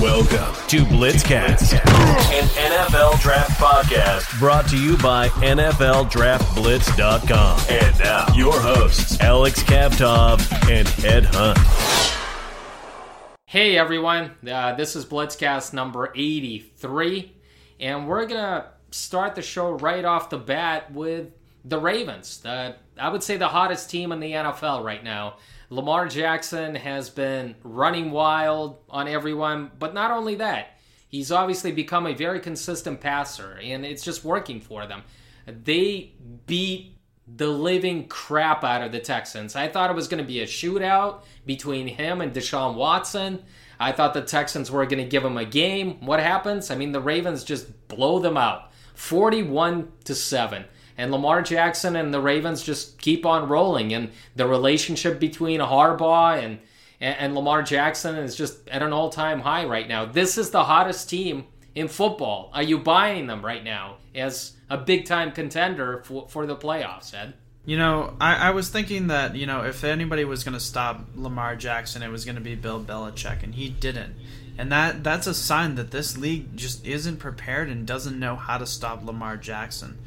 Welcome to Blitzcast, an NFL draft podcast brought to you by NFLDraftBlitz.com. And now, your hosts, Alex Kavtov and Ed Hunt. Hey everyone, uh, this is Blitzcast number 83, and we're gonna start the show right off the bat with the Ravens. The, I would say the hottest team in the NFL right now. Lamar Jackson has been running wild on everyone, but not only that, he's obviously become a very consistent passer, and it's just working for them. They beat the living crap out of the Texans. I thought it was going to be a shootout between him and Deshaun Watson. I thought the Texans were going to give him a game. What happens? I mean, the Ravens just blow them out 41 to 7 and Lamar Jackson and the Ravens just keep on rolling. And the relationship between Harbaugh and and, Lamar Jackson is just at an all time high right now. This is the hottest team in football. Are you buying them right now as a big time contender for, for the playoffs, Ed? You know, I, I was thinking that, you know, if anybody was going to stop Lamar Jackson, it was going to be Bill Belichick, and he didn't. And that that's a sign that this league just isn't prepared and doesn't know how to stop Lamar Jackson.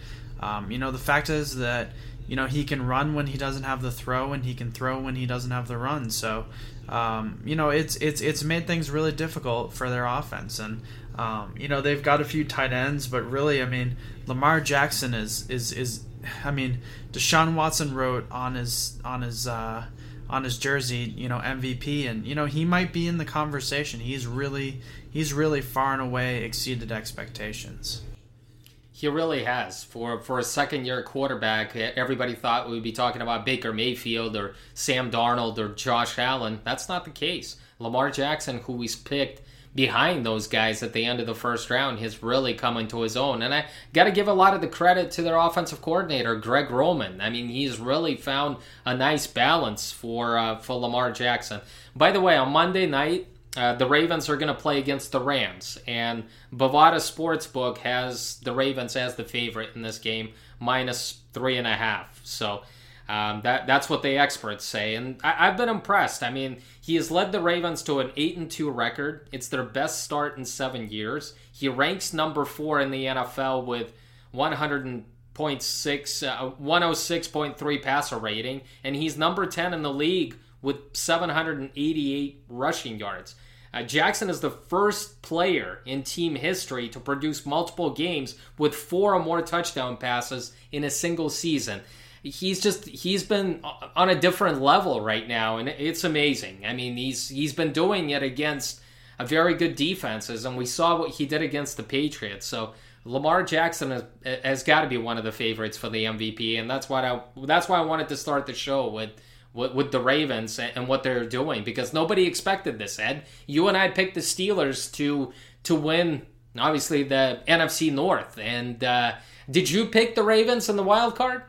Um, you know, the fact is that you know he can run when he doesn't have the throw, and he can throw when he doesn't have the run. So, um, you know, it's it's it's made things really difficult for their offense, and um, you know they've got a few tight ends, but really, I mean, Lamar Jackson is is is, I mean, Deshaun Watson wrote on his on his. Uh, on his jersey, you know, MVP, and you know he might be in the conversation. He's really, he's really far and away exceeded expectations. He really has. For for a second year quarterback, everybody thought we'd be talking about Baker Mayfield or Sam Darnold or Josh Allen. That's not the case. Lamar Jackson, who we picked behind those guys at the end of the first round, has really come into his own. And I got to give a lot of the credit to their offensive coordinator, Greg Roman. I mean, he's really found a nice balance for uh, for Lamar Jackson. By the way, on Monday night, uh, the Ravens are going to play against the Rams, and Bovada Sportsbook has the Ravens as the favorite in this game, minus three and a half. So um, that that's what the experts say, and I, have been impressed. I mean, he has led the Ravens to an eight and two record. It's their best start in seven years. He ranks number four in the NFL with 100 point six, uh, 106.3 passer rating, and he's number 10 in the league with 788 rushing yards. Uh, Jackson is the first player in team history to produce multiple games with four or more touchdown passes in a single season. He's just he's been on a different level right now, and it's amazing. I mean, he's he's been doing it against a very good defenses, and we saw what he did against the Patriots. So Lamar Jackson has, has got to be one of the favorites for the MVP, and that's why I that's why I wanted to start the show with with, with the Ravens and what they're doing because nobody expected this. Ed, you and I picked the Steelers to to win, obviously the NFC North. And uh, did you pick the Ravens in the wild card?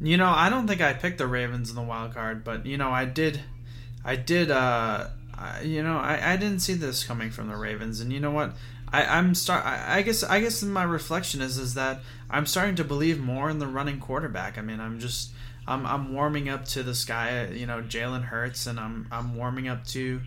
You know, I don't think I picked the Ravens in the wild card, but you know, I did. I did. Uh, I, you know, I, I didn't see this coming from the Ravens, and you know what? I, I'm start. I, I guess. I guess my reflection is is that I'm starting to believe more in the running quarterback. I mean, I'm just I'm, I'm warming up to this guy, you know, Jalen Hurts, and I'm I'm warming up to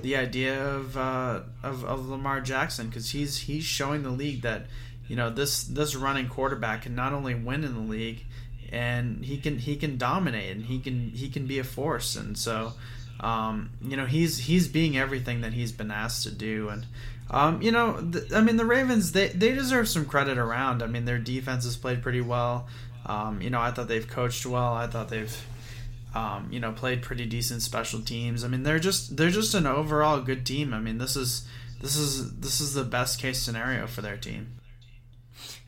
the idea of uh, of, of Lamar Jackson because he's he's showing the league that you know this this running quarterback can not only win in the league and he can he can dominate and he can he can be a force. And so um, you know he's he's being everything that he's been asked to do. And um, you know th- I mean the Ravens they, they deserve some credit around. I mean their defense has played pretty well um, you know, I thought they've coached well. I thought they've, um, you know, played pretty decent special teams. I mean, they're just they're just an overall good team. I mean, this is this is this is the best case scenario for their team.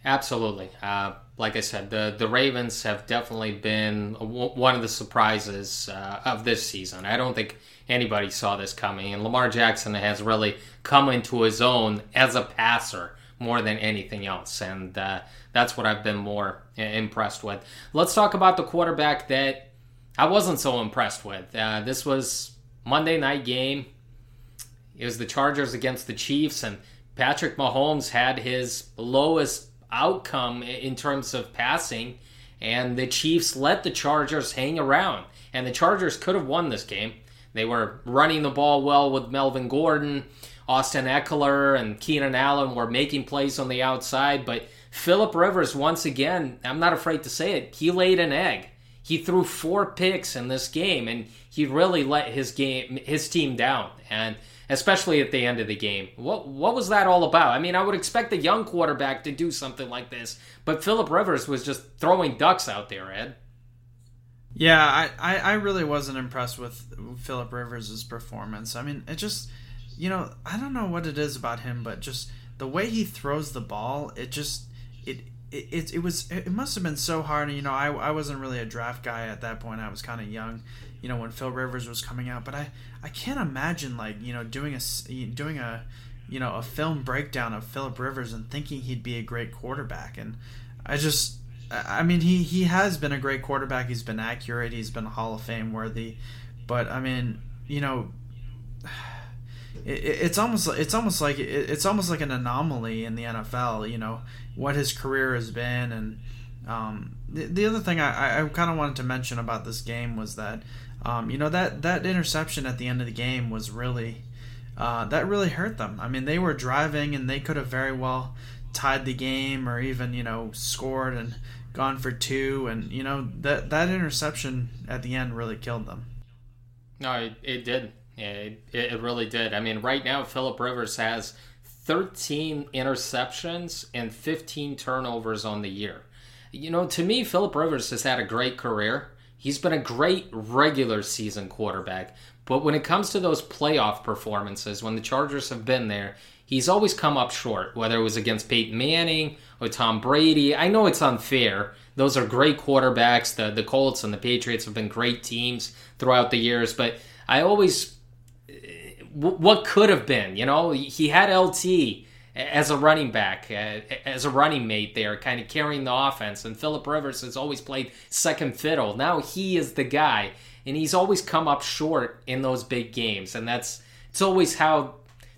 Absolutely. Uh, like I said, the the Ravens have definitely been one of the surprises uh, of this season. I don't think anybody saw this coming, and Lamar Jackson has really come into his own as a passer more than anything else. And uh, that's what I've been more impressed with. Let's talk about the quarterback that I wasn't so impressed with. Uh, this was Monday night game. It was the Chargers against the Chiefs, and Patrick Mahomes had his lowest outcome in terms of passing, and the Chiefs let the Chargers hang around. And the Chargers could have won this game. They were running the ball well with Melvin Gordon Austin Ekeler and Keenan Allen were making plays on the outside, but Philip Rivers, once again, I'm not afraid to say it, he laid an egg. He threw four picks in this game, and he really let his game, his team down, and especially at the end of the game. What what was that all about? I mean, I would expect a young quarterback to do something like this, but Philip Rivers was just throwing ducks out there, Ed. Yeah, I, I, I really wasn't impressed with Philip Rivers' performance. I mean, it just, you know, I don't know what it is about him, but just the way he throws the ball, it just, it, it, it, it was, it must have been so hard. And you know, I, I wasn't really a draft guy at that point. I was kind of young, you know, when Phil Rivers was coming out. But I, I can't imagine like, you know, doing a, doing a, you know, a film breakdown of Philip Rivers and thinking he'd be a great quarterback. And I just, I mean, he, he has been a great quarterback. He's been accurate. He's been Hall of Fame worthy. But I mean, you know, it, it's almost it's almost like it's almost like an anomaly in the NFL. You know what his career has been, and um, the, the other thing I, I kind of wanted to mention about this game was that um, you know that that interception at the end of the game was really uh, that really hurt them. I mean, they were driving and they could have very well tied the game or even you know scored and gone for two, and you know that that interception at the end really killed them. No, it, it did. It, it really did. I mean, right now Philip Rivers has 13 interceptions and 15 turnovers on the year. You know, to me, Philip Rivers has had a great career. He's been a great regular season quarterback. But when it comes to those playoff performances, when the Chargers have been there, he's always come up short, whether it was against Peyton Manning or Tom Brady. I know it's unfair. Those are great quarterbacks. The the Colts and the Patriots have been great teams throughout the years, but I always what could have been, you know, he had LT as a running back, as a running mate there, kind of carrying the offense. And Philip Rivers has always played second fiddle. Now he is the guy, and he's always come up short in those big games. And that's it's always how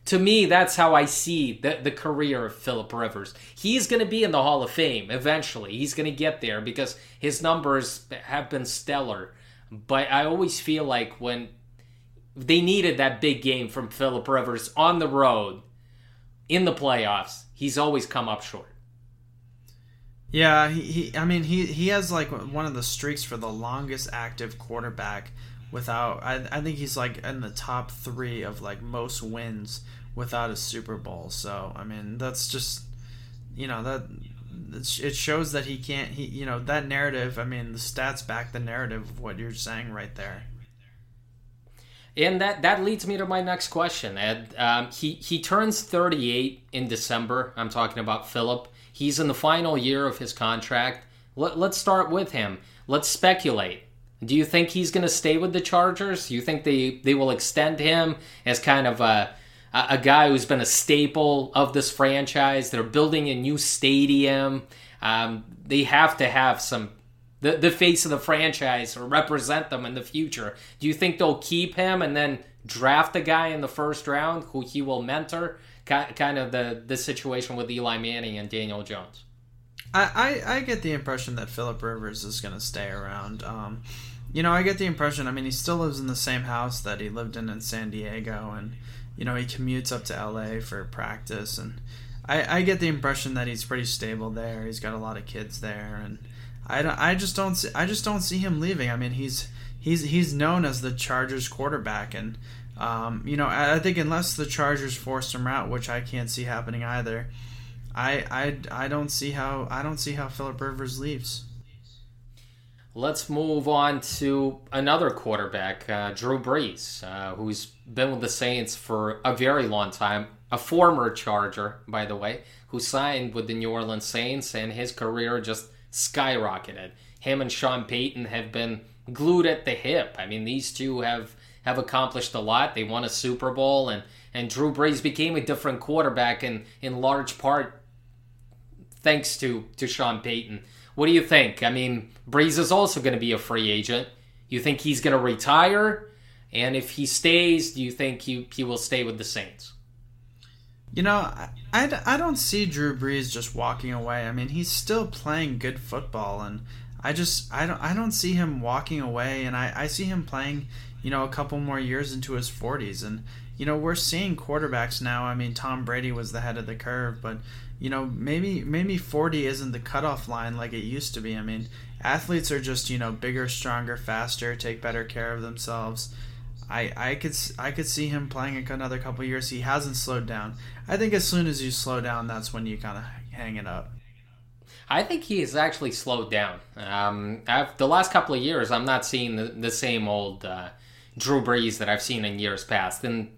to me, that's how I see the, the career of Philip Rivers. He's going to be in the Hall of Fame eventually. He's going to get there because his numbers have been stellar. But I always feel like when they needed that big game from Philip Rivers on the road in the playoffs, he's always come up short. Yeah, he, he I mean he he has like one of the streaks for the longest active quarterback without I, I think he's like in the top three of like most wins without a Super Bowl. So I mean that's just you know that it shows that he can't he you know that narrative. I mean the stats back the narrative of what you're saying right there. And that, that leads me to my next question, Ed. Um, he, he turns 38 in December. I'm talking about Philip. He's in the final year of his contract. Let, let's start with him. Let's speculate. Do you think he's going to stay with the Chargers? Do you think they, they will extend him as kind of a, a guy who's been a staple of this franchise? They're building a new stadium. Um, they have to have some the, the face of the franchise or represent them in the future. Do you think they'll keep him and then draft a guy in the first round who he will mentor? Kind of the, the situation with Eli Manning and Daniel Jones. I, I, I get the impression that Philip Rivers is going to stay around. Um, you know, I get the impression. I mean, he still lives in the same house that he lived in in San Diego, and you know, he commutes up to LA for practice, and I, I get the impression that he's pretty stable there. He's got a lot of kids there, and I, don't. I just don't see, I just don't see him leaving. I mean, he's he's he's known as the Chargers quarterback, and um, you know, I, I think unless the Chargers force him out, which I can't see happening either. I, I, I don't see how I don't see how Philip Rivers leaves. Let's move on to another quarterback, uh, Drew Brees, uh, who's been with the Saints for a very long time. A former Charger, by the way, who signed with the New Orleans Saints, and his career just skyrocketed. Him and Sean Payton have been glued at the hip. I mean, these two have have accomplished a lot. They won a Super Bowl, and and Drew Brees became a different quarterback, in in large part thanks to to Sean Payton. What do you think? I mean, Brees is also going to be a free agent. You think he's going to retire? And if he stays, do you think he, he will stay with the Saints? You know, I, I, I don't see Drew Brees just walking away. I mean, he's still playing good football, and I just I don't I don't see him walking away, and I, I see him playing, you know, a couple more years into his 40s, and you know, we're seeing quarterbacks now. I mean, Tom Brady was the head of the curve, but you know, maybe maybe 40 isn't the cutoff line like it used to be. I mean, athletes are just you know bigger, stronger, faster, take better care of themselves. I, I could I could see him playing another couple years. He hasn't slowed down. I think as soon as you slow down, that's when you kind of hang it up. I think he has actually slowed down. Um, the last couple of years, I'm not seeing the, the same old uh, Drew Brees that I've seen in years past. And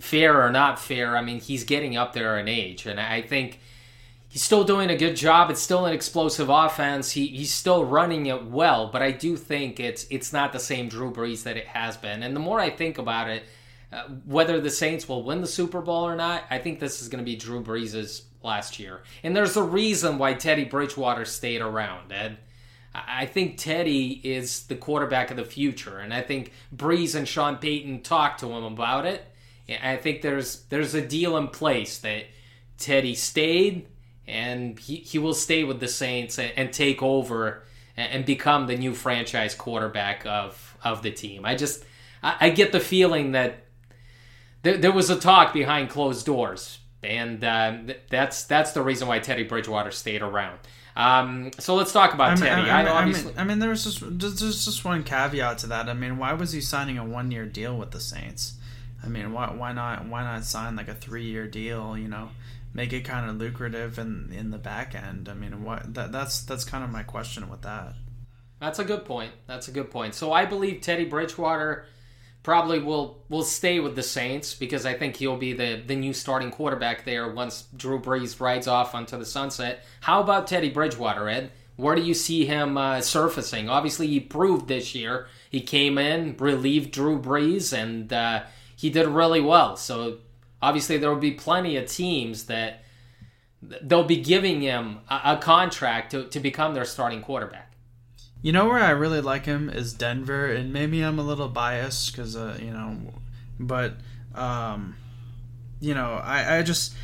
fair or not fair, I mean, he's getting up there in age. And I think he's still doing a good job. It's still an explosive offense. He, he's still running it well, but I do think it's it's not the same Drew Brees that it has been. And the more I think about it, uh, whether the Saints will win the Super Bowl or not, I think this is going to be Drew Brees' last year. And there's a reason why Teddy Bridgewater stayed around, Ed. I think Teddy is the quarterback of the future, and I think Brees and Sean Payton talked to him about it. I think there's there's a deal in place that Teddy stayed, and he, he will stay with the Saints and, and take over and, and, become the new franchise quarterback of of the team. I just I, I get the feeling that there, there was a talk behind closed doors and uh, that's that's the reason why Teddy Bridgewater stayed around. Um, so let's talk about I mean, Teddy. I, I, I, mean, I mean, there was just there's just one caveat to that. I mean, why was he signing a one year deal with the Saints? I mean, why why not why not sign like a three year deal? You know, make it kind of lucrative in in the back end. I mean, what that that's that's kind of my question with that. That's a good point. That's a good point. So I believe Teddy Bridgewater probably will will stay with the Saints because I think he'll be the the new starting quarterback there once Drew Brees rides off onto the sunset. How about Teddy Bridgewater, Ed? Where do you see him uh, surfacing? Obviously, he proved this year. He came in, relieved Drew Brees, and uh, he did really well. So obviously, there will be plenty of teams that they'll be giving him a, a contract to, to become their starting quarterback. You know where I really like him is Denver, and maybe I'm a little biased because uh, you know, but um, you know, I, I just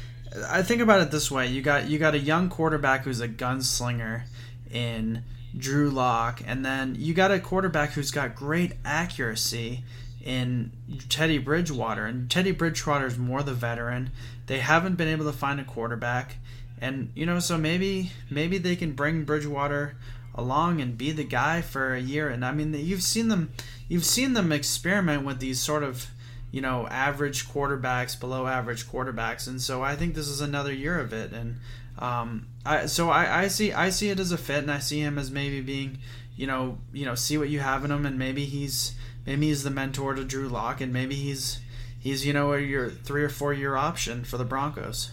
I think about it this way: you got you got a young quarterback who's a gunslinger in Drew Lock, and then you got a quarterback who's got great accuracy in Teddy Bridgewater, and Teddy Bridgewater is more the veteran. They haven't been able to find a quarterback, and you know, so maybe maybe they can bring Bridgewater along and be the guy for a year. And I mean, you've seen them, you've seen them experiment with these sort of, you know, average quarterbacks, below average quarterbacks, and so I think this is another year of it. And um, I, so I, I see, I see it as a fit, and I see him as maybe being, you know, you know, see what you have in him, and maybe he's, maybe he's the mentor to Drew Lock, and maybe he's, he's you know, your three or four year option for the Broncos.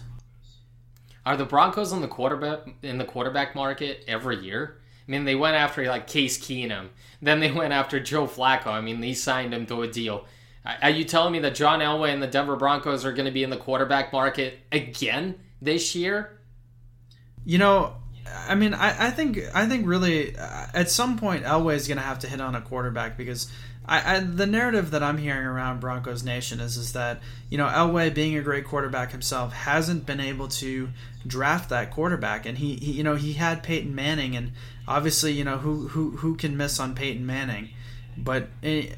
Are the Broncos in the quarterback in the quarterback market every year? I mean, they went after like Case Keenum. Then they went after Joe Flacco. I mean, they signed him to a deal. Are you telling me that John Elway and the Denver Broncos are going to be in the quarterback market again this year? You know, I mean, I, I think I think really uh, at some point Elway is going to have to hit on a quarterback because I, I, the narrative that I'm hearing around Broncos Nation is is that you know Elway, being a great quarterback himself, hasn't been able to draft that quarterback, and he, he you know he had Peyton Manning, and obviously you know who who who can miss on Peyton Manning, but. It,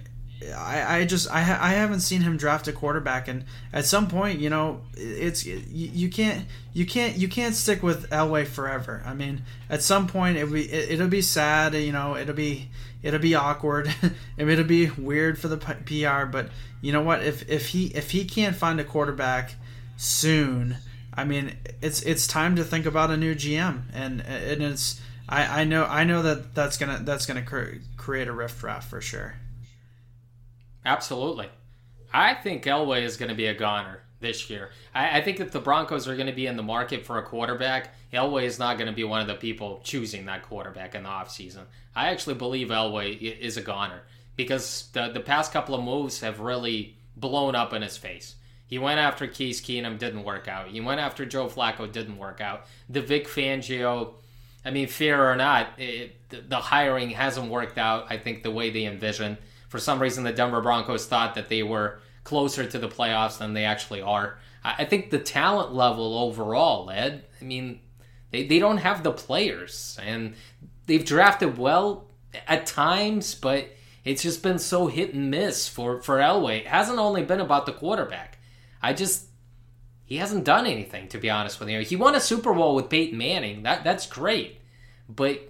I, I just I, ha- I haven't seen him draft a quarterback. And at some point you know it's you, you can't you can't you can't stick with Elway forever. I mean at some point it be it, will be sad you know it'll be it'll be awkward. it'll be weird for the PR. But you know what? If if he if he can't find a quarterback soon, I mean, it's it's time to think about a new GM. And and it's I, I know I know that that's gonna that's gonna create a rift raft for sure. Absolutely, I think Elway is going to be a goner this year. I, I think that the Broncos are going to be in the market for a quarterback, Elway is not going to be one of the people choosing that quarterback in the offseason. I actually believe Elway is a goner because the, the past couple of moves have really blown up in his face. He went after Case Keenum, didn't work out. He went after Joe Flacco, didn't work out. The Vic Fangio, I mean, fair or not, it, the hiring hasn't worked out, I think, the way they envisioned. For some reason, the Denver Broncos thought that they were closer to the playoffs than they actually are. I think the talent level overall, Ed, I mean, they, they don't have the players. And they've drafted well at times, but it's just been so hit and miss for, for Elway. It hasn't only been about the quarterback. I just he hasn't done anything to be honest with you. He won a Super Bowl with Peyton Manning. That that's great, but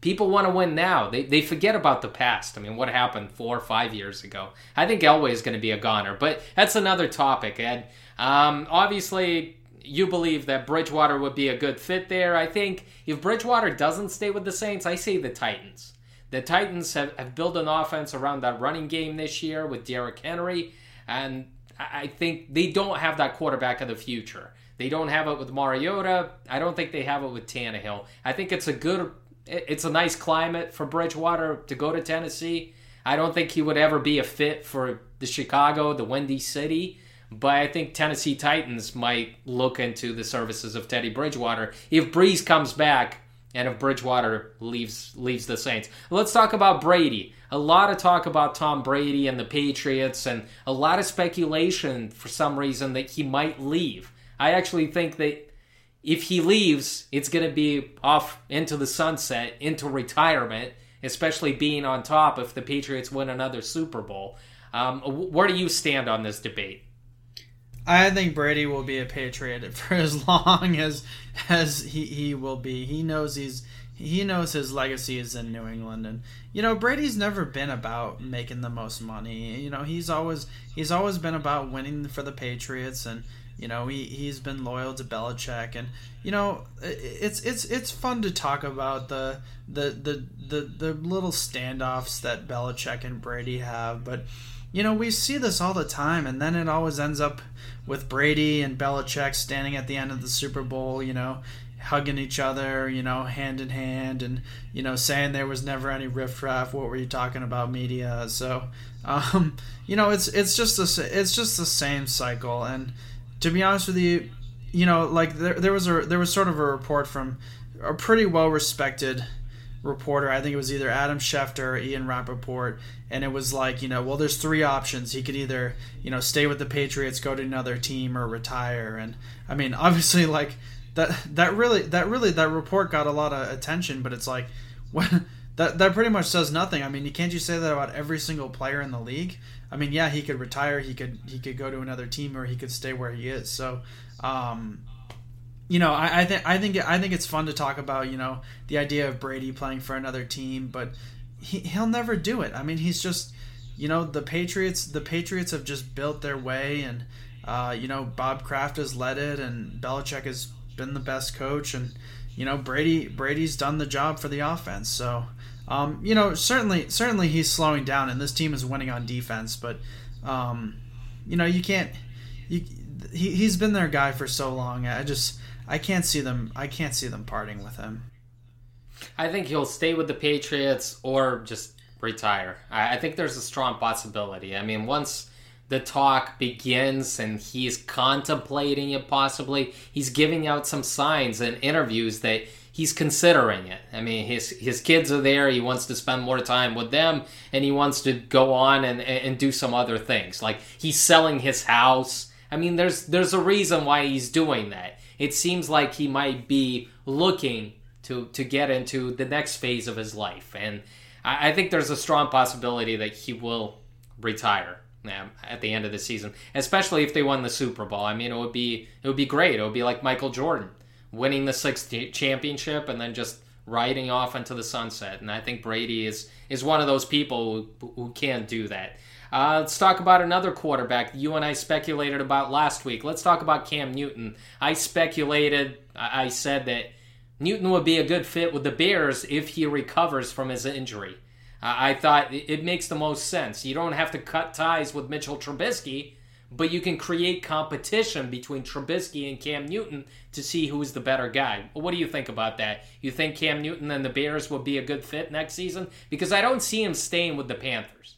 people want to win now. They they forget about the past. I mean, what happened four or five years ago? I think Elway is going to be a goner, but that's another topic. Ed, um, obviously. You believe that Bridgewater would be a good fit there. I think if Bridgewater doesn't stay with the Saints, I say the Titans. The Titans have, have built an offense around that running game this year with Derrick Henry, and I think they don't have that quarterback of the future. They don't have it with Mariota. I don't think they have it with Tannehill. I think it's a good, it's a nice climate for Bridgewater to go to Tennessee. I don't think he would ever be a fit for the Chicago, the Windy City. But I think Tennessee Titans might look into the services of Teddy Bridgewater if Brees comes back and if Bridgewater leaves leaves the Saints. Let's talk about Brady. A lot of talk about Tom Brady and the Patriots, and a lot of speculation for some reason that he might leave. I actually think that if he leaves, it's going to be off into the sunset, into retirement, especially being on top if the Patriots win another Super Bowl. Um, where do you stand on this debate? I think Brady will be a Patriot for as long as as he, he will be. He knows he's he knows his legacy is in New England and you know Brady's never been about making the most money. You know, he's always he's always been about winning for the Patriots and you know, he he's been loyal to Belichick and you know, it's it's it's fun to talk about the the the the, the little standoffs that Belichick and Brady have, but you know, we see this all the time, and then it always ends up with Brady and Belichick standing at the end of the Super Bowl, you know, hugging each other, you know, hand in hand, and you know, saying there was never any riffraff. What were you talking about, media? So, um, you know, it's it's just a, it's just the same cycle. And to be honest with you, you know, like there, there was a there was sort of a report from a pretty well respected reporter. I think it was either Adam Schefter or Ian Rapoport. And it was like, you know, well, there's three options. He could either, you know, stay with the Patriots, go to another team, or retire. And I mean, obviously, like that, that really, that really, that report got a lot of attention. But it's like, when that that pretty much says nothing. I mean, you can't you say that about every single player in the league? I mean, yeah, he could retire, he could he could go to another team, or he could stay where he is. So, um, you know, I, I think I think I think it's fun to talk about you know the idea of Brady playing for another team, but he he'll never do it. I mean, he's just you know the Patriots. The Patriots have just built their way, and uh, you know Bob Kraft has led it, and Belichick has been the best coach, and you know Brady Brady's done the job for the offense. So um, you know certainly certainly he's slowing down, and this team is winning on defense, but um, you know you can't. You, he, he's been their guy for so long. I just I can't see them. I can't see them parting with him. I think he'll stay with the Patriots or just retire. I, I think there's a strong possibility. I mean, once the talk begins and he's contemplating it, possibly he's giving out some signs and interviews that he's considering it. I mean, his his kids are there. He wants to spend more time with them, and he wants to go on and and do some other things. Like he's selling his house. I mean, there's there's a reason why he's doing that it seems like he might be looking to to get into the next phase of his life, and I, I think there's a strong possibility that he will retire um, at the end of the season, especially if they won the Super Bowl. I mean, it would be it would be great. It would be like Michael Jordan winning the sixth championship and then just riding off into the sunset. And I think Brady is is one of those people who, who can't do that. Uh, let's talk about another quarterback you and I speculated about last week. Let's talk about Cam Newton. I speculated, I said that Newton would be a good fit with the Bears if he recovers from his injury. I thought it makes the most sense. You don't have to cut ties with Mitchell Trubisky, but you can create competition between Trubisky and Cam Newton to see who's the better guy. What do you think about that? You think Cam Newton and the Bears would be a good fit next season? Because I don't see him staying with the Panthers.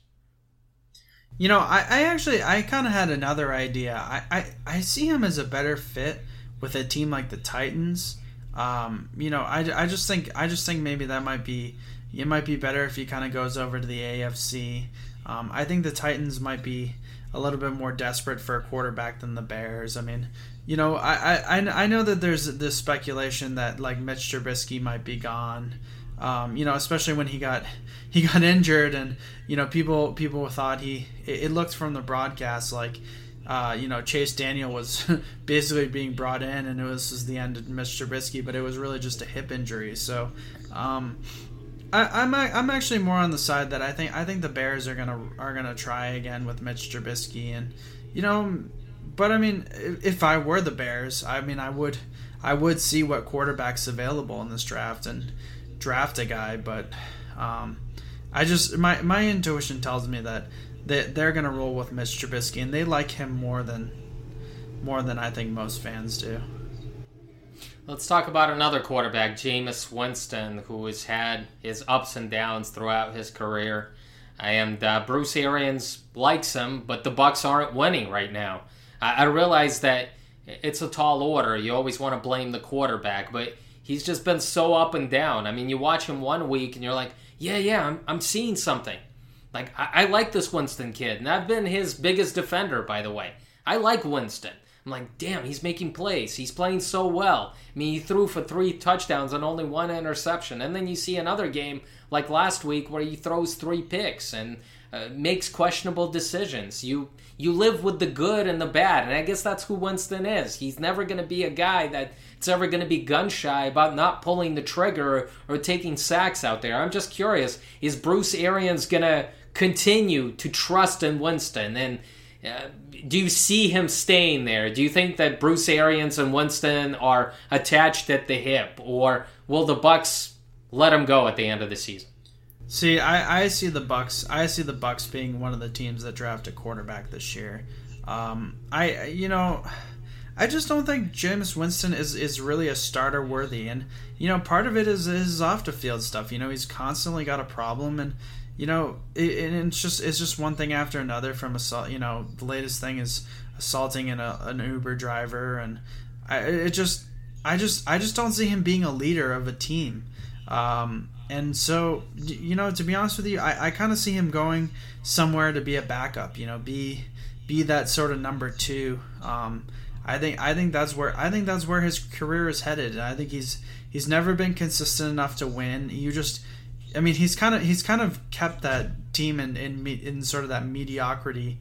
You know, I, I actually I kind of had another idea. I, I I see him as a better fit with a team like the Titans. Um, you know, I, I just think I just think maybe that might be it might be better if he kind of goes over to the AFC. Um, I think the Titans might be a little bit more desperate for a quarterback than the Bears. I mean, you know, I I, I know that there's this speculation that like Mitch Trubisky might be gone. Um, you know, especially when he got he got injured, and you know, people people thought he. It, it looked from the broadcast like uh, you know, Chase Daniel was basically being brought in, and it was, was the end of Mitch Trubisky, but it was really just a hip injury. So, um, I, am I'm, I'm actually more on the side that I think I think the Bears are gonna are gonna try again with Mitch Trubisky, and you know, but I mean, if I were the Bears, I mean, I would I would see what quarterbacks available in this draft and draft a guy, but um, I just my my intuition tells me that they they're gonna roll with Mitch Trubisky, and they like him more than more than I think most fans do. Let's talk about another quarterback, Jameis Winston, who has had his ups and downs throughout his career. And uh, Bruce Arians likes him, but the Bucs aren't winning right now. I, I realize that it's a tall order. You always want to blame the quarterback, but he's just been so up and down. I mean, you watch him one week and you're like, yeah, yeah, I'm, I'm seeing something. Like, I, I like this Winston kid, and I've been his biggest defender, by the way. I like Winston. I'm like, damn, he's making plays. He's playing so well. I mean, he threw for three touchdowns and only one interception. And then you see another game like last week where he throws three picks and uh, makes questionable decisions. You you live with the good and the bad, and I guess that's who Winston is. He's never going to be a guy that's ever going to be gun shy about not pulling the trigger or, or taking sacks out there. I'm just curious: is Bruce Arians going to continue to trust in Winston? And uh, do you see him staying there? Do you think that Bruce Arians and Winston are attached at the hip, or will the Bucs let him go at the end of the season? See, I, I see the Bucs. I see the Bucs being one of the teams that draft a quarterback this year. Um, I you know, I just don't think Jameis Winston is is really a starter worthy, and you know, part of it is his off the field stuff. You know, he's constantly got a problem, and you know, it, it's just it's just one thing after another. From assault, you know, the latest thing is assaulting an, an Uber driver, and I it just I just I just don't see him being a leader of a team. Um, and so, you know, to be honest with you, I, I kind of see him going somewhere to be a backup. You know, be be that sort of number two. Um, I think I think that's where I think that's where his career is headed. I think he's he's never been consistent enough to win. You just I mean, he's kind of he's kind of kept that team in in, in sort of that mediocrity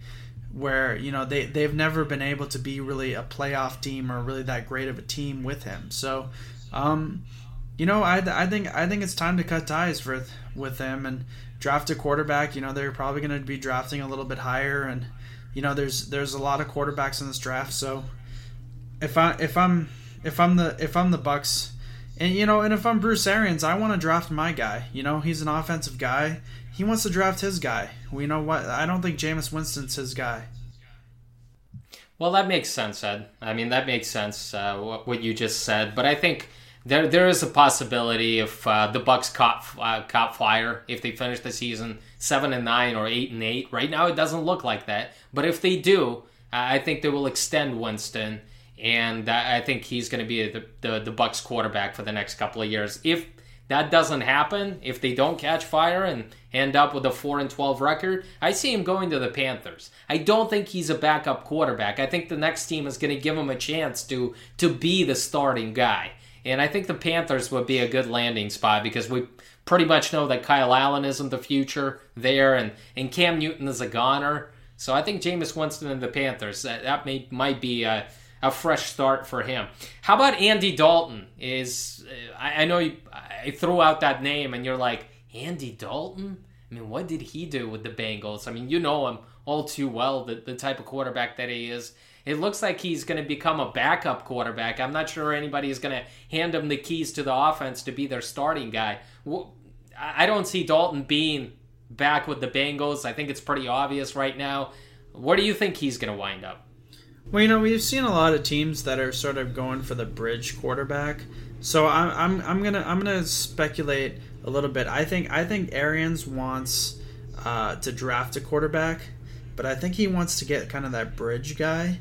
where you know they they've never been able to be really a playoff team or really that great of a team with him. So, um, you know, I, I think I think it's time to cut ties with with them and draft a quarterback. You know, they're probably going to be drafting a little bit higher, and you know, there's there's a lot of quarterbacks in this draft. So, if I if I'm if I'm the if I'm the Bucs and you know, and if I'm Bruce Arians, I want to draft my guy. You know, he's an offensive guy. He wants to draft his guy. We know what I don't think Jameis Winston's his guy. Well, that makes sense, Ed. I mean, that makes sense uh, what you just said. But I think there there is a possibility if uh, the Bucs caught uh, caught fire if they finish the season seven and nine or eight and eight. Right now, it doesn't look like that. But if they do, I think they will extend Winston and I think he's going to be the, the the Bucs quarterback for the next couple of years. If that doesn't happen, if they don't catch fire and end up with a four and twelve record, I see him going to the Panthers. I don't think he's a backup quarterback. I think the next team is going to give him a chance to to be the starting guy. And I think the Panthers would be a good landing spot because we pretty much know that Kyle Allen isn't the future there, and, and Cam Newton is a goner. So I think Jameis Winston and the Panthers that, that may might be a, a fresh start for him. How about Andy Dalton? Is uh, I, I know you, I threw out that name, and you're like Andy Dalton. I mean, what did he do with the Bengals? I mean, you know him all too well, the, the type of quarterback that he is. It looks like he's going to become a backup quarterback. I'm not sure anybody is going to hand him the keys to the offense to be their starting guy. I don't see Dalton being back with the Bengals. I think it's pretty obvious right now. Where do you think he's going to wind up? Well, you know, we've seen a lot of teams that are sort of going for the bridge quarterback. So I'm, I'm, I'm gonna I'm gonna speculate a little bit. I think I think Arians wants uh, to draft a quarterback, but I think he wants to get kind of that bridge guy.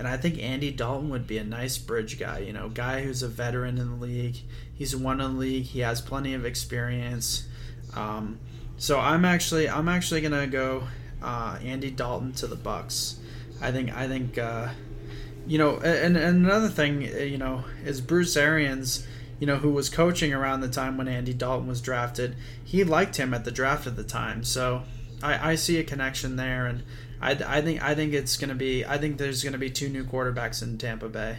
And I think Andy Dalton would be a nice bridge guy. You know, guy who's a veteran in the league. He's won in the league. He has plenty of experience. Um, so I'm actually I'm actually gonna go uh, Andy Dalton to the Bucs. I think I think uh, you know, and, and another thing, uh, you know, is Bruce Arians, you know, who was coaching around the time when Andy Dalton was drafted. He liked him at the draft at the time, so I, I see a connection there, and I, I think I think it's to be I think there's to be two new quarterbacks in Tampa Bay.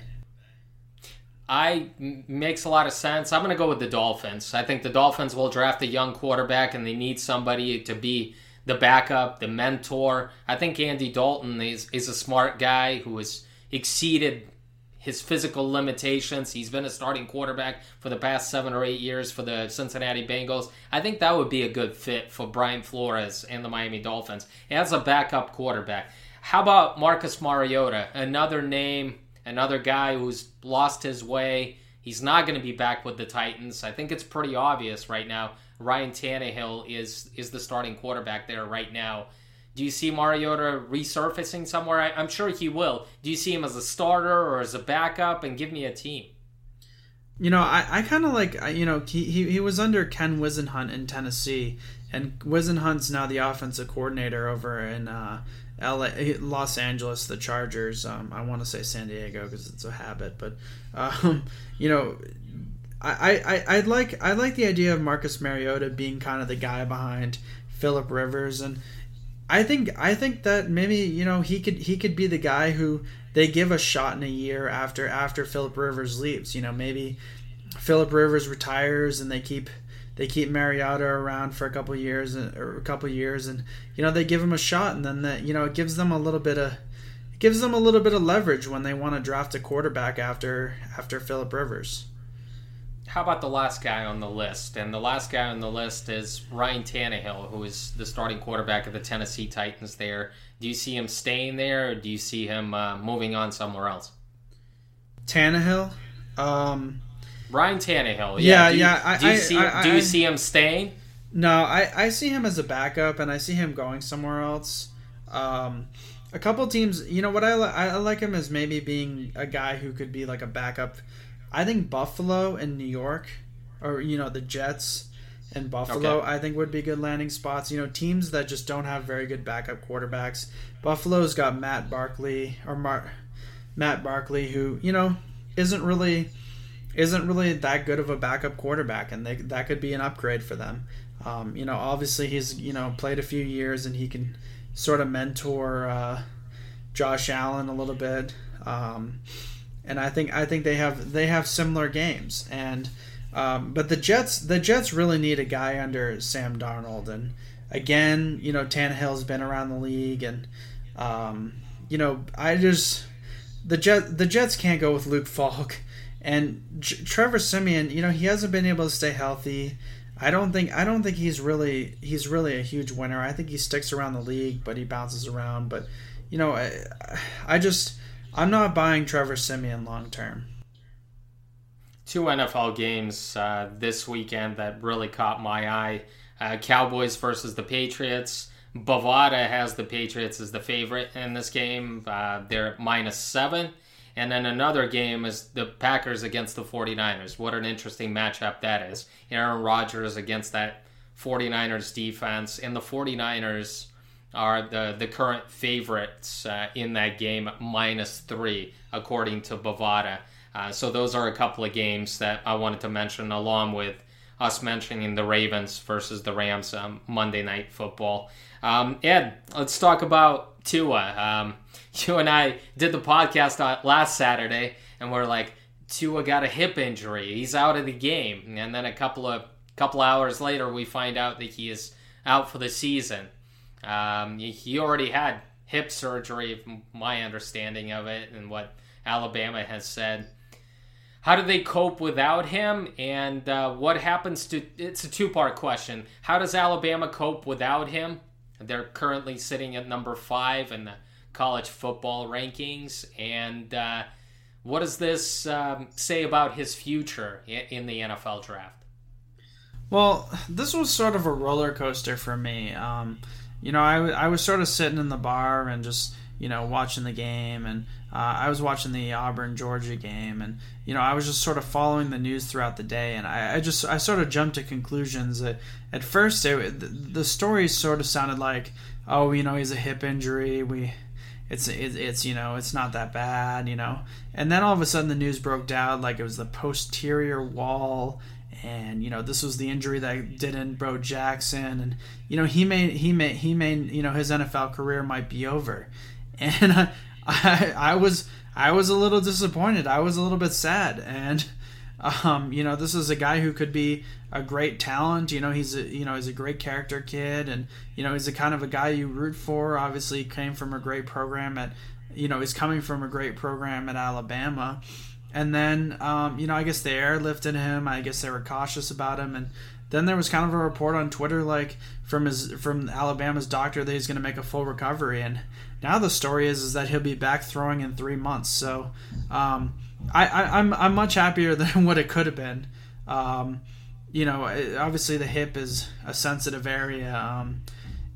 I makes a lot of sense. I'm to go with the Dolphins. I think the Dolphins will draft a young quarterback, and they need somebody to be the backup, the mentor. I think Andy Dalton is is a smart guy who has exceeded his physical limitations. He's been a starting quarterback for the past seven or eight years for the Cincinnati Bengals. I think that would be a good fit for Brian Flores and the Miami Dolphins as a backup quarterback. How about Marcus Mariota, another name, another guy who's lost his way? He's not going to be back with the Titans. I think it's pretty obvious right now. Ryan Tannehill is is the starting quarterback there right now. Do you see Mariota resurfacing somewhere? I, am sure he will. Do you see him as a starter or as a backup? And give me a team. You know, I, I kind of like, you know, he, he, he was under Ken Whisenhunt in Tennessee, and Whisenhunt's now the offensive coordinator over in uh, LA, Los Angeles, the Chargers. Um, I want to say San Diego because it's a habit, but um, you know, I, I I like I like the idea of Marcus Mariota being kind of the guy behind Philip Rivers, and I think I think that maybe you know he could he could be the guy who they give a shot in a year after after Philip Rivers leaves. You know, maybe Philip Rivers retires and they keep they keep Mariota around for a couple years uh, or a couple years, and you know they give him a shot, and then that you know it gives them a little bit of it gives them a little bit of leverage when they want to draft a quarterback after after Philip Rivers how about the last guy on the list? And the last guy on the list is Ryan Tannehill, who is the starting quarterback of the Tennessee Titans. There, do you see him staying there, or do you see him uh, moving on somewhere else? Tannehill, um, Ryan Tannehill. Yeah, yeah. Do you, yeah I, do you see? I, I, do you see him staying? No, I, I see him as a backup, and I see him going somewhere else. Um, a couple teams, you know what I, I like him as maybe being a guy who could be like a backup I think Buffalo and New York, or you know the Jets and Buffalo, okay. I think would be good landing spots. You know, teams that just don't have very good backup quarterbacks. Buffalo's got Matt Barkley or Mar- Matt Barkley, who you know isn't really isn't really that good of a backup quarterback, and they, that could be an upgrade for them. Um, you know, obviously he's you know played a few years and he can sort of mentor uh, Josh Allen a little bit. Um, and I think I think they have they have similar games. And um, but the Jets the Jets really need a guy under Sam Darnold. And again, you know, Tannehill's been around the league, and um, you know, I just the Jet the Jets can't go with Luke Falk. And J- Trevor Siemian, you know, he hasn't been able to stay healthy. I don't think I don't think he's really he's really a huge winner. I think he sticks around the league, but he bounces around. But you know, I, I just I'm not buying Trevor Siemian long term. Two NFL games uh, this weekend that really caught my eye uh, Cowboys versus the Patriots. Bovada has the Patriots as the favorite in this game. Uh, they're minus seven. And then another game is the Packers against the 49ers. What an interesting matchup that is. Aaron Rodgers against that 49ers defense. And the 49ers are the, the current favorites uh, in that game, minus three, according to Bovada. Uh, so those are a couple of games that I wanted to mention, along with us mentioning the Ravens versus the Rams um, Monday Night Football. Um, Ed, let's talk about Tua. Um, you and I did the podcast last Saturday, and we're like, Tua got a hip injury. He's out of the game. And then a couple of couple hours later, we find out that he is out for the season. Um, he already had hip surgery, my understanding of it, and what Alabama has said. How do they cope without him? And uh, what happens to. It's a two part question. How does Alabama cope without him? They're currently sitting at number five in the college football rankings. And uh, what does this um, say about his future in the NFL draft? Well, this was sort of a roller coaster for me. Um, you know, I, I was sort of sitting in the bar and just, you know, watching the game. And uh, I was watching the Auburn Georgia game. And, you know, I was just sort of following the news throughout the day. And I, I just, I sort of jumped to conclusions that at first it, the, the stories sort of sounded like, oh, you know, he's a hip injury. We, it's, it's, it's, you know, it's not that bad, you know. And then all of a sudden the news broke down like it was the posterior wall and you know this was the injury that didn't Bo Jackson, and you know he may he may he may you know his NFL career might be over, and I I, I was I was a little disappointed. I was a little bit sad, and um, you know this is a guy who could be a great talent. You know he's a you know he's a great character kid, and you know he's the kind of a guy you root for. Obviously, came from a great program at you know he's coming from a great program at Alabama and then, um, you know, I guess they airlifted him. I guess they were cautious about him. And then there was kind of a report on Twitter, like from his from Alabama's doctor, that he's going to make a full recovery. And now the story is is that he'll be back throwing in three months. So I, I am I'm, I'm much happier than what it could have been. Um, you know, obviously the hip is a sensitive area. Um,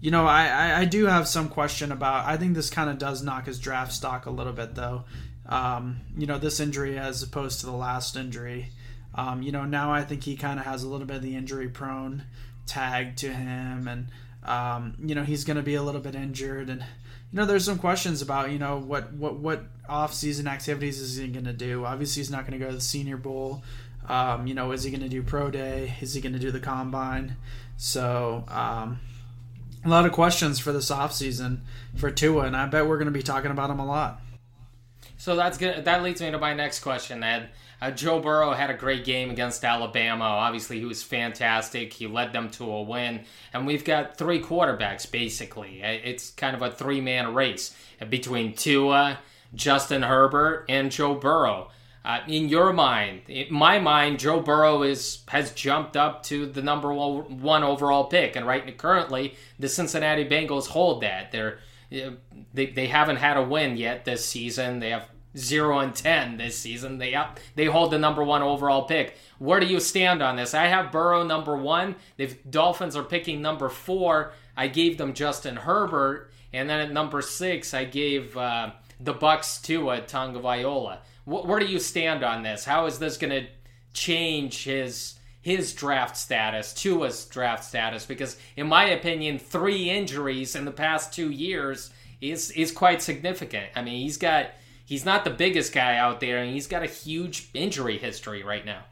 you know, I, I, I, do have some question about. I think this kind of does knock his draft stock a little bit, though. Um, you know, this injury as opposed to the last injury. Um, you know, now I think he kind of has a little bit of the injury prone tag to him, and um, you know he's going to be a little bit injured, and you know there's some questions about you know what what what off season activities is he going to do? Obviously, he's not going to go to the Senior Bowl. Um, you know, is he going to do pro day? Is he going to do the combine? So um, a lot of questions for this off season for Tua, and I bet we're going to be talking about him a lot. So that's good. That leads me to my next question, Ed. Uh, Joe Burrow had a great game against Alabama. Obviously, he was fantastic. He led them to a win. And we've got three quarterbacks, basically. Uh, it's kind of a three man race between Tua, Justin Herbert, and Joe Burrow. Uh, in your mind, in my mind, Joe Burrow is has jumped up to the number one overall pick, and right currently the Cincinnati Bengals hold that. They're they, they haven't had a win yet this season. They have zero and ten this season. They up they hold the number one overall pick. Where do you stand on this? I have Burrow number one. The Dolphins are picking number four. I gave them Justin Herbert, and then at number six, I gave uh, the Bucs to a Tonga Tagovailoa. Where do you stand on this? How is this going to change his his draft status, Tua's draft status? Because in my opinion, three injuries in the past two years is is quite significant. I mean, he's got he's not the biggest guy out there, and he's got a huge injury history right now.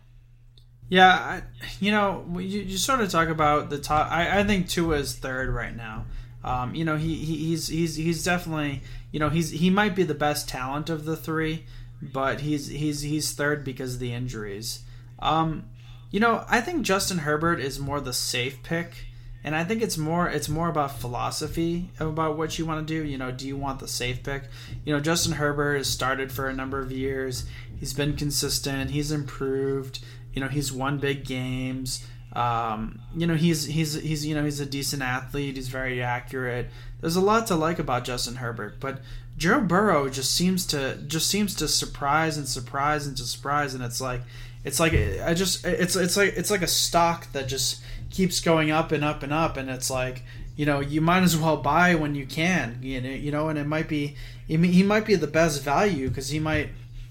Yeah, I, you know, you, you sort of talk about the top. I, I think Tua is third right now. Um, you know, he, he he's he's he's definitely you know he's he might be the best talent of the three, but he's he's he's third because of the injuries. Um, you know, I think Justin Herbert is more the safe pick and I think it's more it's more about philosophy about what you want to do. You know, do you want the safe pick? You know, Justin Herbert has started for a number of years. He's been consistent. He's improved. You know, he's won big games. Um, you know, he's he's he's you know he's a decent athlete. He's very accurate. There's a lot to like about Justin Herbert, but Joe Burrow just seems to just seems to surprise and surprise and surprise, and it's like it's like I just it's it's like it's like a stock that just keeps going up and up and up, and it's like you know you might as well buy when you can. You know, you know, and it might be he might be the best value because he might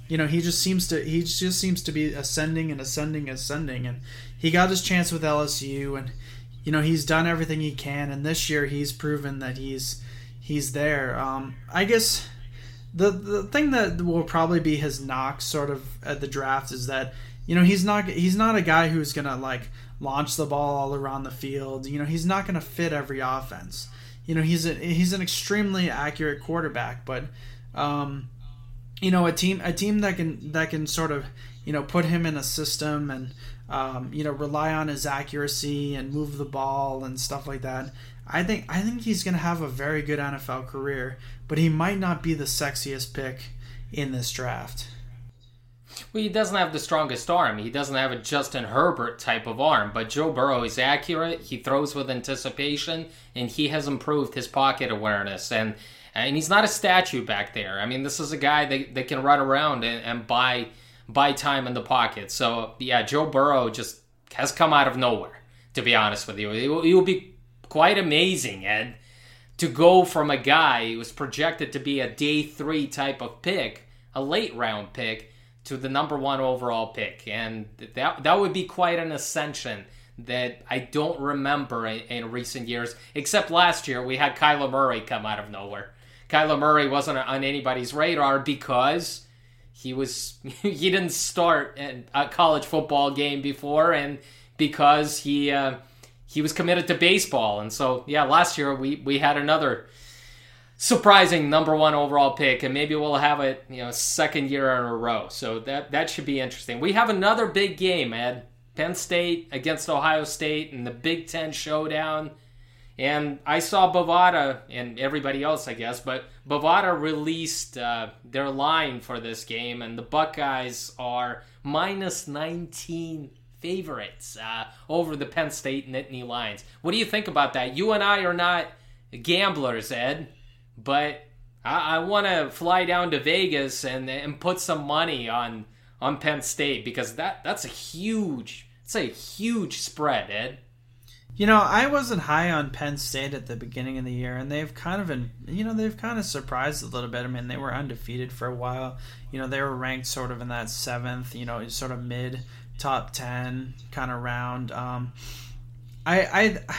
you know he just seems to he just seems to be ascending and ascending and ascending and he got his chance with LSU and you know he's done everything he can and this year he's proven that he's he's there um, I guess the the thing that will probably be his knock sort of at the draft is that you know he's not he's not a guy who's gonna like launch the ball all around the field. You know, he's not going to fit every offense. You know, he's a, he's an extremely accurate quarterback, but um, you know, a team a team that can that can sort of you know put him in a system and um, you know rely on his accuracy and move the ball and stuff like that. I think I think he's going to have a very good NFL career, but he might not be the sexiest pick in this draft. Well, he doesn't have the strongest arm. He doesn't have a Justin Herbert type of arm, but Joe Burrow is accurate. He throws with anticipation, and he has improved his pocket awareness. And and he's not a statue back there. I mean, this is a guy that, that can run around and, and buy buy time in the pocket. So yeah, Joe Burrow just has come out of nowhere. To be honest with you, it will, will be quite amazing, Ed, to go from a guy who was projected to be a day three type of pick, a late round pick to the number one overall pick, and that that would be quite an ascension that I don't remember in, in, recent years. Except last year, we had Kyler Murray come out of nowhere. Kyler Murray wasn't on anybody's radar because he was he didn't start a college football game before, and because he uh, he was committed to baseball, and so yeah, last year we we had another surprising number one overall pick, and maybe we'll have it you know second year in a row. So that that should be interesting. We have another big game, Ed. Penn State against Ohio State and the Big Ten showdown. And I saw Bovada and everybody else, I guess, but Bovada released uh, their line for this game, and the Buckeyes are minus 19 favorites uh, over the Penn State Nittany Lions. What do you think about that? You and I are not gamblers, Ed, but I, I want to fly down to Vegas and, and put some money on on Penn State because that that's a huge it's a huge spread, Ed. You know, I wasn't high on Penn State at the beginning of the year, and they've kind of been, you know, they've kind of surprised a little bit. I mean, they were undefeated for a while. You know, they were ranked sort of in that seventh, you know, sort of mid top ten kind of round. Um, I, I,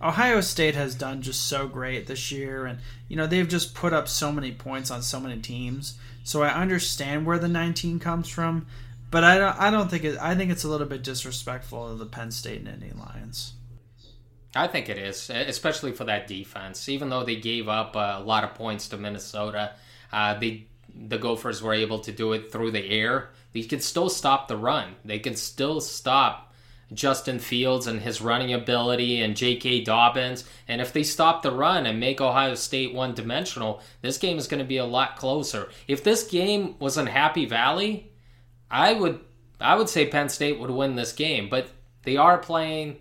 Ohio State has done just so great this year, and you know they've just put up so many points on so many teams. So I understand where the 19 comes from, but I don't. I don't think it. I think it's a little bit disrespectful of the Penn State Nittany Lions. I think it is, especially for that defense. Even though they gave up a lot of points to Minnesota, uh, they the Gophers were able to do it through the air. They could still stop the run. They can still stop Justin Fields and his running ability and J.K. Dobbins. And if they stop the run and make Ohio State one dimensional, this game is going to be a lot closer. If this game was in Happy Valley, I would I would say Penn State would win this game, but they are playing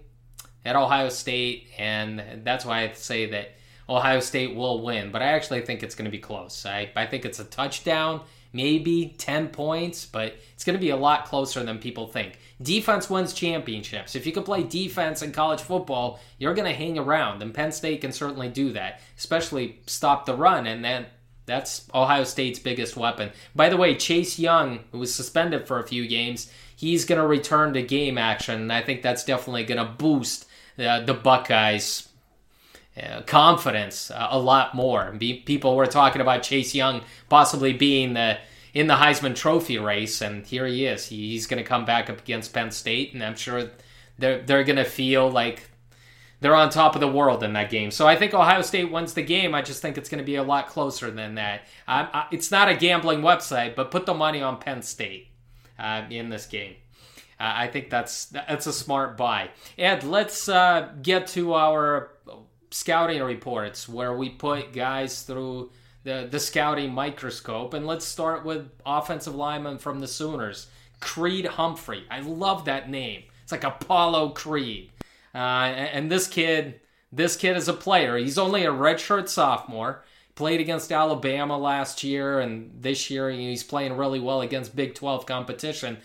at Ohio State, and that's why I say that Ohio State will win. But I actually think it's going to be close. I, I think it's a touchdown, maybe 10 points, but it's going to be a lot closer than people think. Defense wins championships. If you can play defense in college football, you're going to hang around, and Penn State can certainly do that, especially stop the run, and then that's Ohio State's biggest weapon. By the way, Chase Young, who was suspended for a few games, he's going to return to game action, and I think that's definitely going to boost uh, the Buckeyes' uh, confidence uh, a lot more. Be- people were talking about Chase Young possibly being the in the Heisman Trophy race, and here he is. He, he's going to come back up against Penn State, and I'm sure they're they're going to feel like they're on top of the world in that game. So I think Ohio State wins the game. I just think it's going to be a lot closer than that. I, it's not a gambling website, but put the money on Penn State uh, in this game. Uh, I think that's that's a smart buy. Ed, let's uh, get to our scouting reports where we put guys through the the scouting microscope, and let's start with offensive lineman from the Sooners, Creed Humphrey. I love that name. It's like Apollo Creed, uh, and this kid, this kid is a player. He's only a redshirt sophomore. Played against Alabama last year, and this year he's playing really well against Big 12 competition.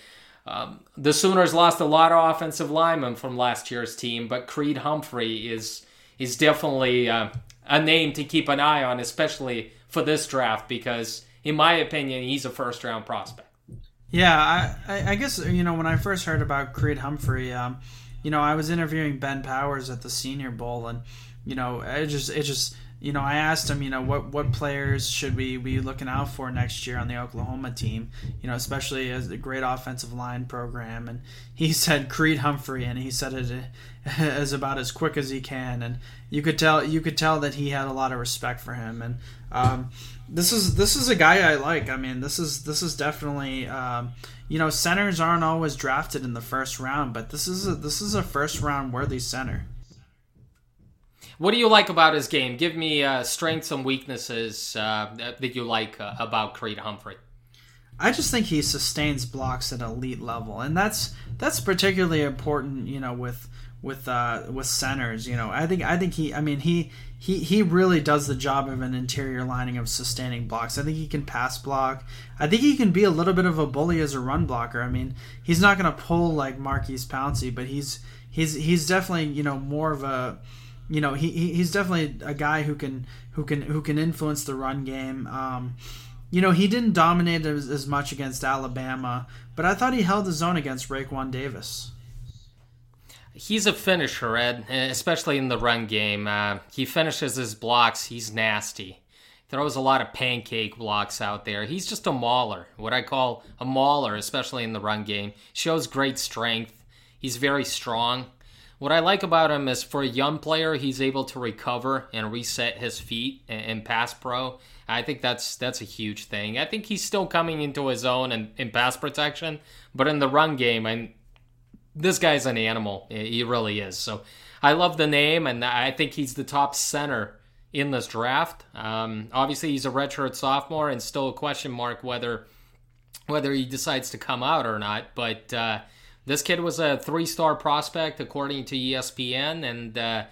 Um, the Sooners lost a lot of offensive linemen from last year's team, but Creed Humphrey is is definitely uh, a name to keep an eye on, especially for this draft, because in my opinion, he's a first round prospect. Yeah, I, I guess you know when I first heard about Creed Humphrey, um, you know I was interviewing Ben Powers at the Senior Bowl, and you know it just it just you know, I asked him, you know, what what players should we be looking out for next year on the Oklahoma team? You know, especially as a great offensive line program. And he said Creed Humphrey, and he said it as about as quick as he can. And you could tell you could tell that he had a lot of respect for him. And um, this is this is a guy I like. I mean, this is this is definitely. Um, you know, centers aren't always drafted in the first round, but this is a, this is a first round worthy center. What do you like about his game? Give me uh, strengths and weaknesses uh, that you like uh, about Creed Humphrey. I just think he sustains blocks at elite level, and that's that's particularly important. You know, with with uh, with centers. You know, I think I think he. I mean, he he he really does the job of an interior lining of sustaining blocks. I think he can pass block. I think he can be a little bit of a bully as a run blocker. I mean, he's not going to pull like Maurkice Pouncey, but he's he's he's definitely you know more of a you know he, he's definitely a guy who can who can who can influence the run game. Um, you know he didn't dominate as, as, much against Alabama, but I thought he held his own against Raekwon Davis. He's a finisher, Ed, especially in the run game. Uh, he finishes his blocks. He's nasty. throws a lot of pancake blocks out there. He's just a mauler, what I call a mauler, especially in the run game. Shows great strength. He's very strong. What I like about him is for a young player, he's able to recover and reset his feet in pass pro. I think that's that's a huge thing. I think he's still coming into his own in, in pass protection, but in the run game, and this guy's an animal. He really is. So I love the name, and I think he's the top center in this draft. Um, obviously, he's a redshirt sophomore, and still a question mark whether whether he decides to come out or not. But uh, this kid was a three-star prospect according to ESPN, and uh,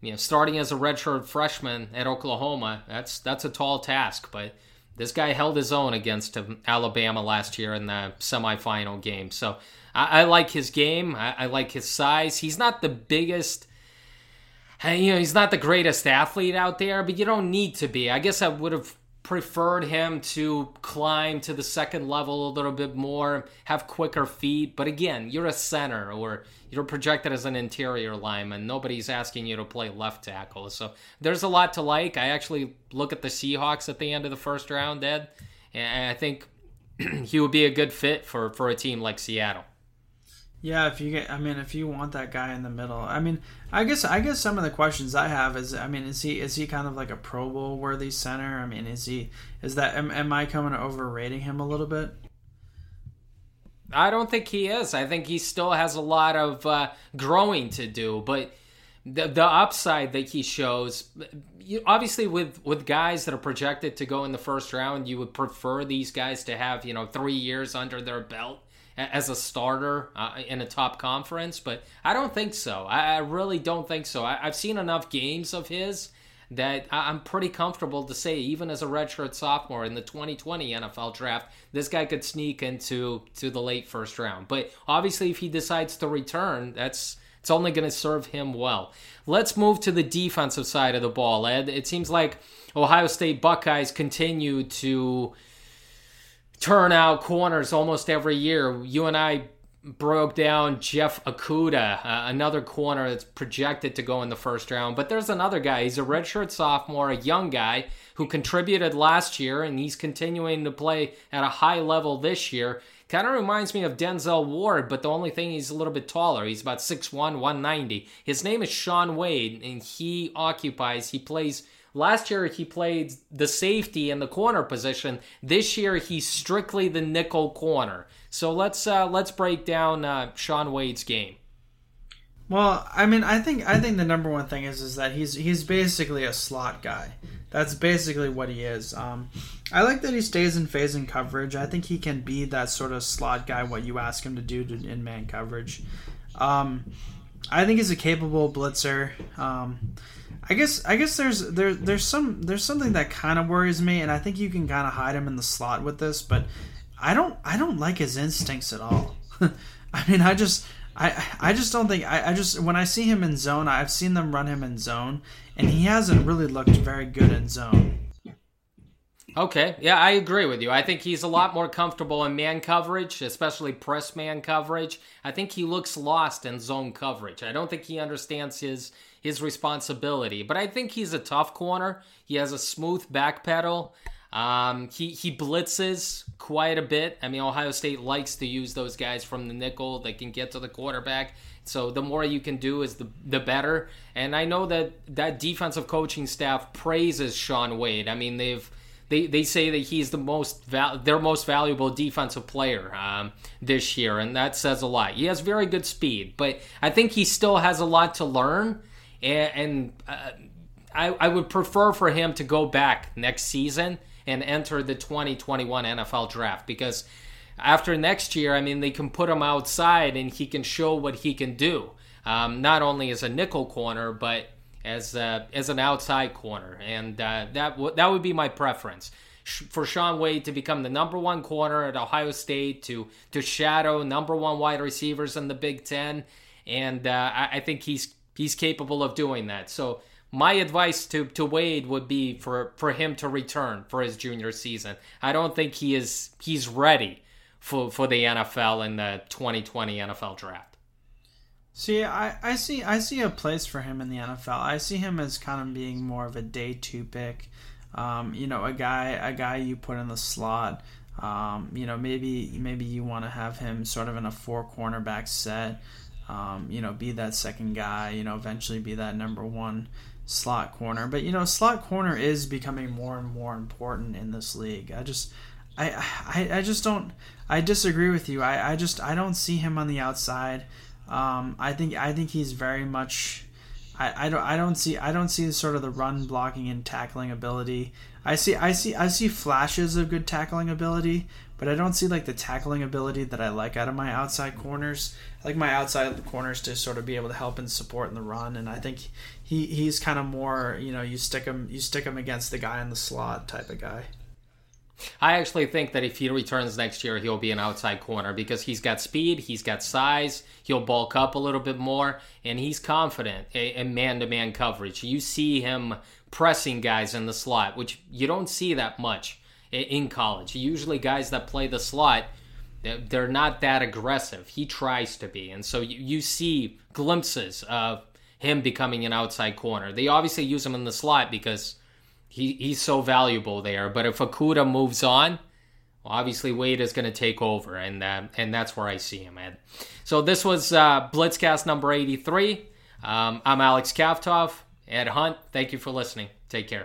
you know, starting as a redshirt freshman at Oklahoma, that's that's a tall task. But this guy held his own against Alabama last year in the semifinal game. So I, I like his game. I, I, like his size. He's not the biggest. You know, he's not the greatest athlete out there, but you don't need to be. I guess I would have preferred him to climb to the second level a little bit more, have quicker feet. But again, you're a center or you're projected as an interior lineman. Nobody's asking you to play left tackle. So there's a lot to like. I actually look at the Seahawks at the end of the first round, Ed, and I think he would be a good fit for, for a team like Seattle. Yeah, if you get, I mean, if you want that guy in the middle, I mean, I guess, I guess some of the questions I have is, I mean, is he, is he kind of like a Pro Bowl worthy center? I mean, is he, is that, am, am I coming to overrating him a little bit? I don't think he is. I think he still has a lot of uh, growing to do, but the the upside that he shows, you, obviously, with with guys that are projected to go in the first round, you would prefer these guys to have you know three years under their belt as a starter uh, in a top conference, but I don't think so. I, I really don't think so. I, have seen enough games of his that I, am pretty comfortable to say, even as a redshirt sophomore in the 2020 NFL draft, this guy could sneak into to the late first round. But obviously, if he decides to return, that's it's only going to serve him well. Let's move to the defensive side of the ball, Ed. It seems like Ohio State Buckeyes continue to turn out corners almost every year. You and I broke down Jeff Okudah, uh, another corner that's projected to go in the first round. But there's another guy. He's a redshirt sophomore, a young guy who contributed last year, and he's continuing to play at a high level this year. Kind of reminds me of Denzel Ward, but the only thing he's a little bit taller. He's about 6'1, 190. His name is Shaun Wade, and he occupies, he plays Last year he played the safety in the corner position. This year he's strictly the nickel corner. So let's uh, let's break down uh, Shaun Wade's game. Well, I mean, I think I think the number one thing is is that he's he's basically a slot guy. That's basically what he is. Um, I like that he stays in phase and coverage. I think he can be that sort of slot guy. What you ask him to do to, in man coverage. Um, I think he's a capable blitzer. Um, I guess I guess there's there there's some there's something that kind of worries me, and I think you can kind of hide him in the slot with this, but I don't I don't like his instincts at all. I mean, I just I I just don't think I, I just when I see him in zone, I've seen them run him in zone, and he hasn't really looked very good in zone. Okay, yeah, I agree with you. I think he's a lot more comfortable in man coverage, especially press man coverage. I think he looks lost in zone coverage. I don't think he understands his his responsibility. But I think he's a tough corner. He has a smooth back pedal. Um, he he blitzes quite a bit. I mean, Ohio State likes to use those guys from the nickel that can get to the quarterback. So the more you can do is the the better. And I know that that defensive coaching staff praises Shaun Wade. I mean, they've they, they say that he's the most val- their most valuable defensive player um, this year, and that says a lot. He has very good speed, but I think he still has a lot to learn and, and uh, I, I would prefer for him to go back next season and enter the 2021 NFL draft because after next year, I mean, they can put him outside and he can show what he can do, um, not only as a nickel corner, but as a, as an outside corner, and uh, that w- that would be my preference for Shaun Wade to become the number one corner at Ohio State, to to shadow number one wide receivers in the Big Ten, and uh, I, I think he's he's capable of doing that. So my advice to, to Wade would be for, for him to return for his junior season. I don't think he is he's ready for, for the NFL in the 2020 NFL draft. See, I, I see I see a place for him in the NFL. I see him as kind of being more of a day two pick. Um, you know, a guy a guy you put in the slot. Um, you know, maybe maybe you want to have him sort of in a four cornerback set. Um, you know, be that second guy. You know, eventually be that number one slot corner. But you know, slot corner is becoming more and more important in this league. I just I I, I just don't I disagree with you. I, I just I don't see him on the outside. Um, I think I think he's very much I, I don't I don't see I don't see sort of the run blocking and tackling ability. I see I see I see flashes of good tackling ability, but I don't see like the tackling ability that I like out of my outside corners. I like my outside corners to sort of be able to help and support in the run, and I think he he's kind of more you know you stick him you stick him against the guy in the slot type of guy. I actually think that if he returns next year, he'll be an outside corner because he's got speed, he's got size, he'll bulk up a little bit more, and he's confident in man to man coverage. You see him pressing guys in the slot, which you don't see that much in college. Usually, guys that play the slot, they're not that aggressive. He tries to be. And so you see glimpses of him becoming an outside corner. They obviously use him in the slot because he, he's so valuable there. But if Okudah moves on, obviously Wade is going to take over, and uh, and that's where I see him at. So this was uh, Blitzcast number 83. Um, I'm Alex Kaftov. Ed Hunt, thank you for listening. Take care.